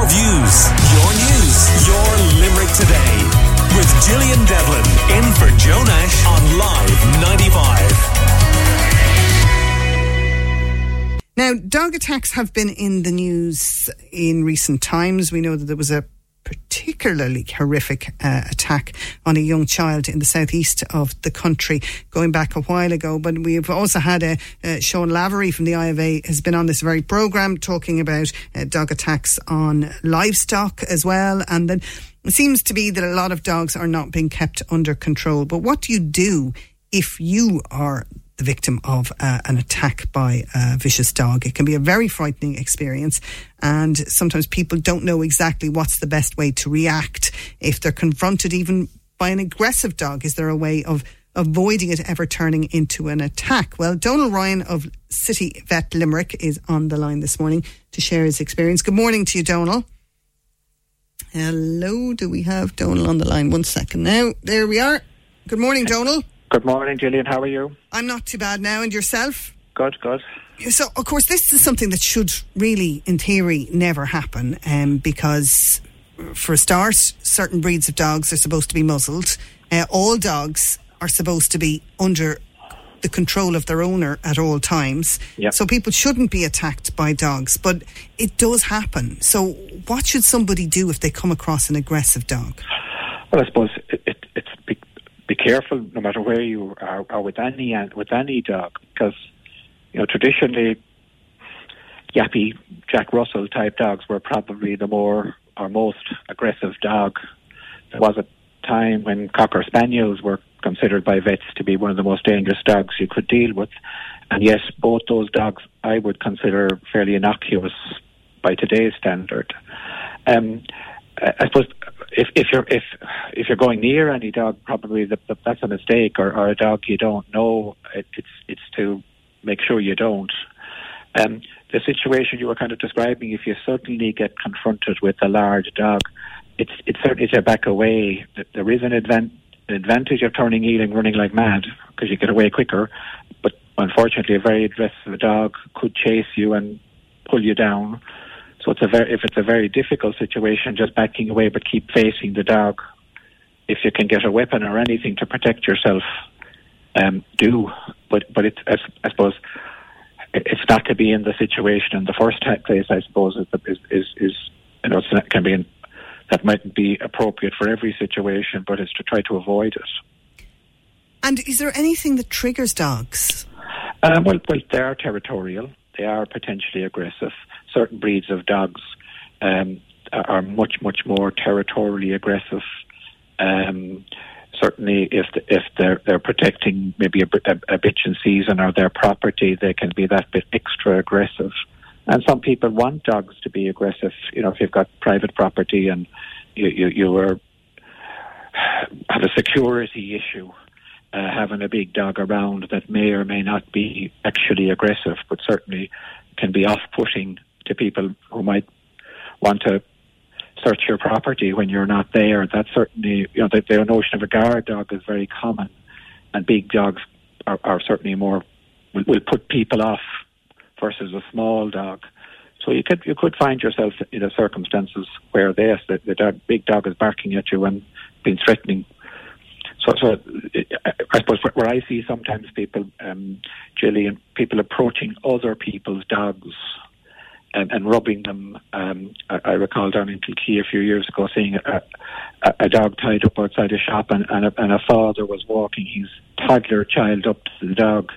Your views, your news, your Limerick today. With Gillian Devlin in for Joe Nash on Live 95. Now, dog attacks have been in the news in recent times. We know that there was a particularly horrific uh, attack on a young child in the southeast of the country going back a while ago. But we've also had a, uh, Sean Lavery from the IFA has been on this very programme talking about uh, dog attacks on livestock as well. And then it seems to be that a lot of dogs are not being kept under control. But what do you do if you are the victim of uh, an attack by a vicious dog. It can be a very frightening experience, and sometimes people don't know exactly what's the best way to react if they're confronted even by an aggressive dog. Is there a way of avoiding it ever turning into an attack? Well, Donal Ryan of City Vet Limerick is on the line this morning to share his experience. Good morning to you, Donal. Hello, do we have Donal on the line? One second now. There we are. Good morning, Donal. Good morning, Gillian. How are you? I'm not too bad now, and yourself? Good, good. So, of course, this is something that should really, in theory, never happen um, because, for a start, certain breeds of dogs are supposed to be muzzled. Uh, all dogs are supposed to be under the control of their owner at all times. Yep. So people shouldn't be attacked by dogs, but it does happen. So what should somebody do if they come across an aggressive dog? Well, I suppose it, it, it's be, be careful no matter where you are, are with any with any dog because you know traditionally yappy Jack Russell type dogs were probably the more or most aggressive dog. There was a time when cocker spaniels were considered by vets to be one of the most dangerous dogs you could deal with. And yes, both those dogs I would consider fairly innocuous by today's standard. Um, I suppose if, if you're if if you're going near any dog, probably the, the, that's a mistake, or, or a dog you don't know. It, it's it's to make sure you don't. Um, the situation you were kind of describing, if you suddenly get confronted with a large dog, it's it's certainly to back away. There is an advan- advantage of turning heel and running like mad because you get away quicker. But unfortunately, a very aggressive dog could chase you and pull you down. So it's a very, if it's a very difficult situation, just backing away, but keep facing the dog. If you can get a weapon or anything to protect yourself, um, do. But but it's I, I suppose it's not to be in the situation in the first place. I suppose is is is, you know it can be in, that mightn't be appropriate for every situation, but it's to try to avoid it. And is there anything that triggers dogs? Um, well, well, they are territorial. They are potentially aggressive. Certain breeds of dogs um, are much, much more territorially aggressive. Um, certainly, if the, if they're they're protecting maybe a, a, a bitch in season or their property, they can be that bit extra aggressive. And some people want dogs to be aggressive. You know, if you've got private property and you you, you are have a security issue, uh, having a big dog around that may or may not be actually aggressive, but certainly can be off-putting to people who might want to search your property when you're not there. That's certainly, you know, the, the notion of a guard dog is very common, and big dogs are, are certainly more will, will put people off versus a small dog. So you could you could find yourself in a circumstances where yes, the, the dog, big dog is barking at you and being threatening. So, so I suppose where I see sometimes people, um, Gillian, people approaching other people's dogs and, and rubbing them. Um, I, I recall down in Kilkee a few years ago seeing a, a, a dog tied up outside a shop, and, and, a, and a father was walking his toddler child up to the dog,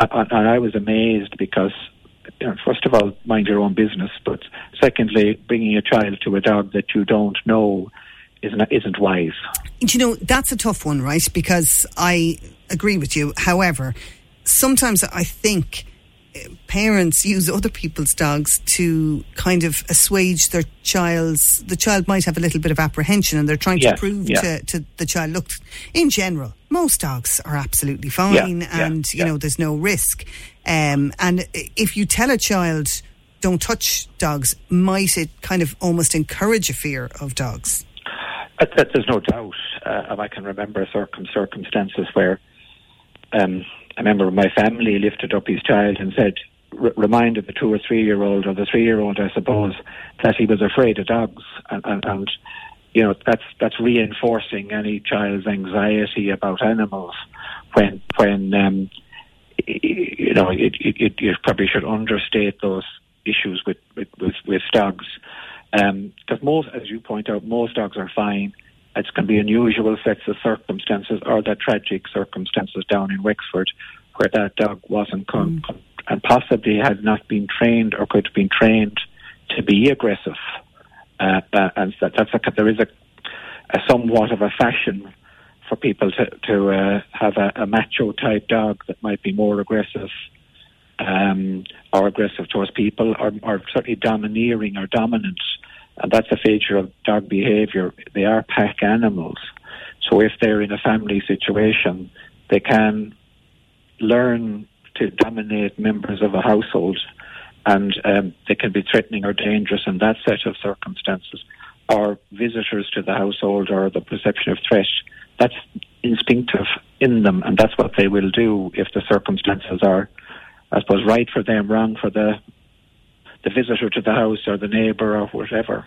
and, and I was amazed because. You know, first of all, mind your own business, but secondly, bringing a child to a dog that you don't know isn't isn't wise. You know, that's a tough one, right? Because I agree with you. However, sometimes I think parents use other people's dogs to kind of assuage their child's the child might have a little bit of apprehension and they're trying yeah, to prove yeah. to, to the child look in general most dogs are absolutely fine Yeah, and you know there's no risk um, and if you tell a child don't touch dogs might it kind of almost encourage a fear of dogs that there's no doubt. Uh, I can remember certain circumstances where um, a member of my family lifted up his child and said, reminded the two or three year old or the three year old, I suppose, that he was afraid of dogs, and, and, and you know that's that's reinforcing any child's anxiety about animals when when um, you know it, it, it, you probably should understate those issues with with, with, with dogs because um, most, as you point out, most dogs are fine. It can be unusual sets of circumstances or the tragic circumstances down in Wexford where that dog wasn't con- mm. and possibly had not been trained or could have been trained to be aggressive. Uh, uh, and that, that's a, there is a, a, somewhat of a fashion for people to, to uh, have a, a, macho type dog that might be more aggressive um, or aggressive towards people or, or certainly domineering or dominant and that's a feature of dog behaviour. They are pack animals. So if they're in a family situation, they can learn to dominate members of a household and um, they can be threatening or dangerous in that set of circumstances. Or visitors to the household or the perception of threat, that's instinctive in them and that's what they will do if the circumstances are, I suppose, right for them, wrong for the the visitor to the house or the neighbour or whatever.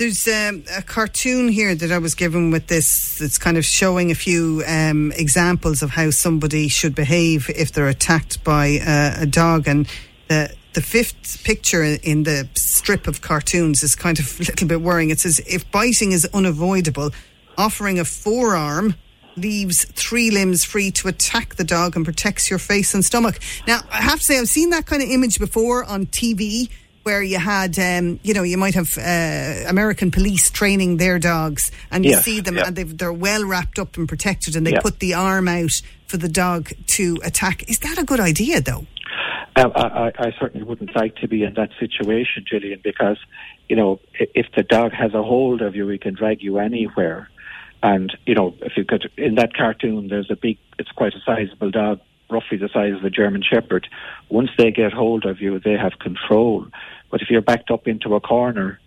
There's um, a cartoon here that I was given with this that's kind of showing a few um, examples of how somebody should behave if they're attacked by uh, a dog. And the, the fifth picture in the strip of cartoons is kind of a little bit worrying. It says, if biting is unavoidable, offering a forearm leaves three limbs free to attack the dog and protects your face and stomach. Now, I have to say, I've seen that kind of image before on TV where you had, um, you know, you might have uh, American police training their dogs, and you see them, and they're well wrapped up and protected, and they put the arm out for the dog to attack. Is that a good idea, though? Uh, I, I, certainly wouldn't like to be in that situation, Gillian, because you know, if the dog has a hold of you, he can drag you anywhere. And, you know, if you could, in that cartoon, there's a big, it's quite a sizable dog, roughly the size of a German Shepherd. Once they get hold of you, they have control. But if you're backed up into a corner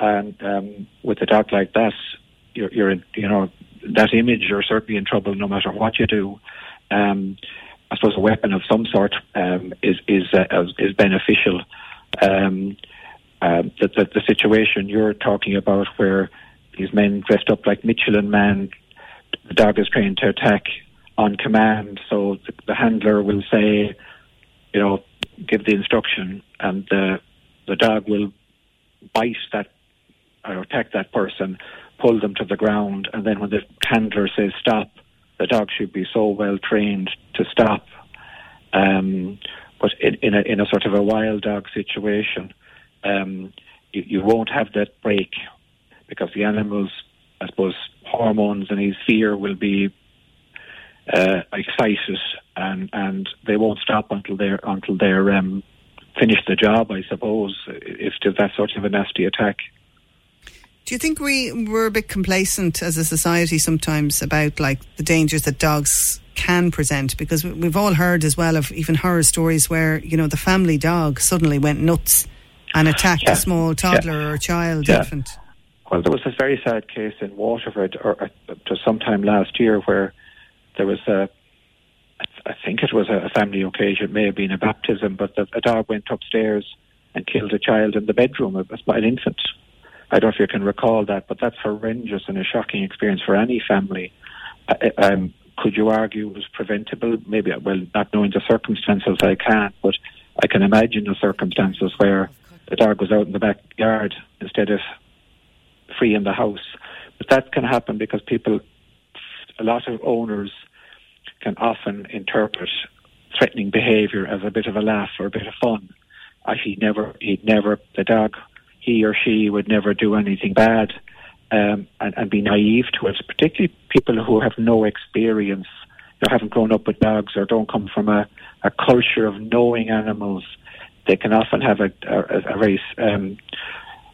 and um, with a dog like that, you're, you're in, you know, that image, you're certainly in trouble no matter what you do. Um, I suppose a weapon of some sort um, is is uh, is beneficial. Um, uh, the, the, the situation you're talking about, where these men dressed up like Michelin man. The dog is trained to attack on command, so the, the handler will say, you know, give the instruction, and the the dog will bite that or attack that person, pull them to the ground, and then when the handler says stop, the dog should be so well trained to stop. Um, but in, in, a, in a sort of a wild dog situation, um, you, you won't have that break because the animals, I suppose, hormones and his fear will be uh, excited, and and they won't stop until they're until they're um, finished the job. I suppose if there's that sort of a nasty attack. Do you think we we're a bit complacent as a society sometimes about like the dangers that dogs can present? Because we've all heard as well of even horror stories where you know the family dog suddenly went nuts and attacked yeah. a small toddler yeah. or child yeah. infant. Well, there was a very sad case in Waterford, or uh, sometime last year, where there was a, I think it was a family occasion, it may have been a baptism, but a dog went upstairs and killed a child in the bedroom, an infant. I don't know if you can recall that, but that's horrendous and a shocking experience for any family. Uh, um, could you argue it was preventable? Maybe, well, not knowing the circumstances, I can't, but I can imagine the circumstances where the dog was out in the backyard instead of free in the house. But that can happen because people, a lot of owners can often interpret threatening behaviour as a bit of a laugh or a bit of fun. I, he never, he'd never, the dog, he or she would never do anything bad um, and, and be naive to it, particularly people who have no experience, you haven't grown up with dogs or don't come from a, a culture of knowing animals. They can often have a, a, a very um,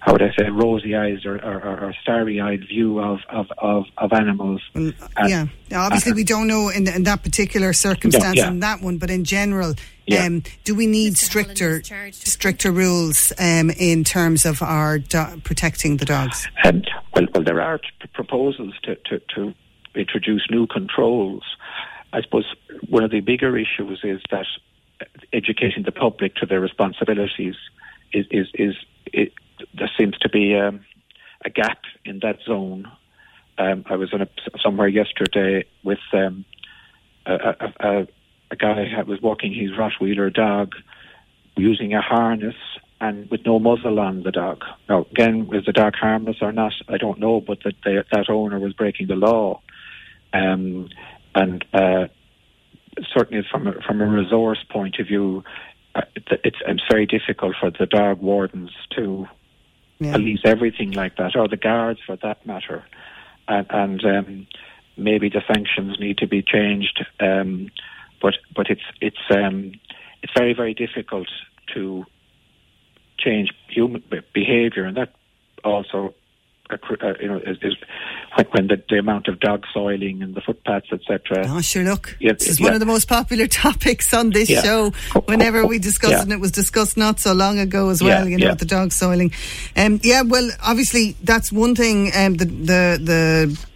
how would I say, rosy eyes or, or, or starry eyed view of, of, of, of animals. Well, yeah. Obviously, uh, we don't know in, in, that particular circumstance yeah, yeah. in that one, but in general, yeah. um, do we need Mr. stricter stricter rules um, in terms of our do- protecting the dogs? Um, well, well, there are t- proposals to, to, to introduce new controls. I suppose one of the bigger issues is that educating the public to their responsibilities is is, is it, there seems to be um, a gap in that zone. Um, I was in a, somewhere yesterday with um, a, a, a, a guy who was walking his Rottweiler dog using a harness and with no muzzle on the dog. Now, again, was the dog harmless or not? I don't know, but that they, that owner was breaking the law, um, and uh, certainly from a, from a resource point of view, uh, it's it's very difficult for the dog wardens to yeah. police everything like that, or the guards for that matter, and, and um, maybe the sanctions need to be changed. Um, but but it's it's um, it's very very difficult to change human behaviour, and that also uh, you know, is, is when the, the, amount of dog soiling and the footpaths, etc. Oh, sure, look, yeah, this is yeah. one of the most popular topics on this yeah. show. Whenever we discuss it, and it was discussed not so long ago as well. you know, the dog soiling. Um, yeah, well, obviously that's one thing. Um, the the the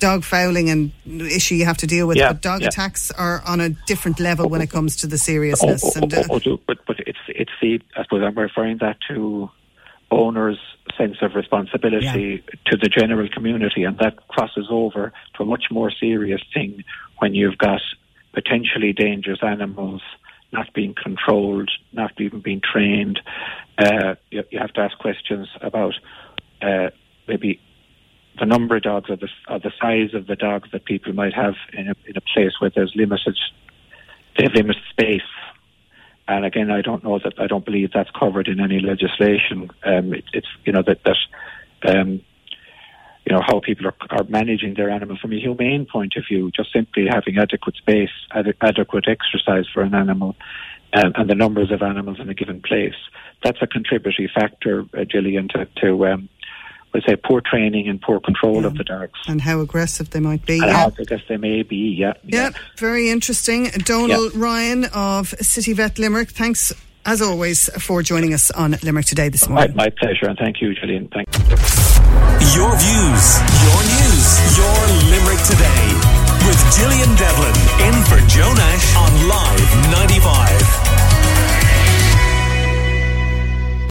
dog fouling and issue you have to deal with. Yeah, but dog yeah. attacks are on a different level when it comes to the seriousness. Oh, oh, and, uh, oh, oh, but but it's it's the I suppose I'm referring that to owners' sense of responsibility yeah. to the general community, and that crosses over to a much more serious thing when you've got potentially dangerous animals not being controlled, not even being trained. Uh, you, you, have to ask questions about uh, maybe the number of dogs or the, or the size of the dogs that people might have in a, in a place where there's limited, they have limited space. And again, I don't know that I don't believe that's covered in any legislation. Um, it, it's you know that that um, you know how people are, are managing their animal from a humane point of view. Just simply having adequate space, ad- adequate exercise for an animal, um, and the numbers of animals in a given place. That's a contributory factor, uh, Gillian, to, to um, would say poor training and poor control yeah. of the dogs. And how aggressive they might be. And yeah. how aggressive they may be, yeah. Yeah, yeah. very interesting. Donal Ryan of City Vet Limerick, thanks as always for joining us on Limerick Today this morning. My, my pleasure, and thank you, Gillian. Thank you. Your views, your news, your Limerick Today with Gillian Devlin in for Joe Nash on Live 95.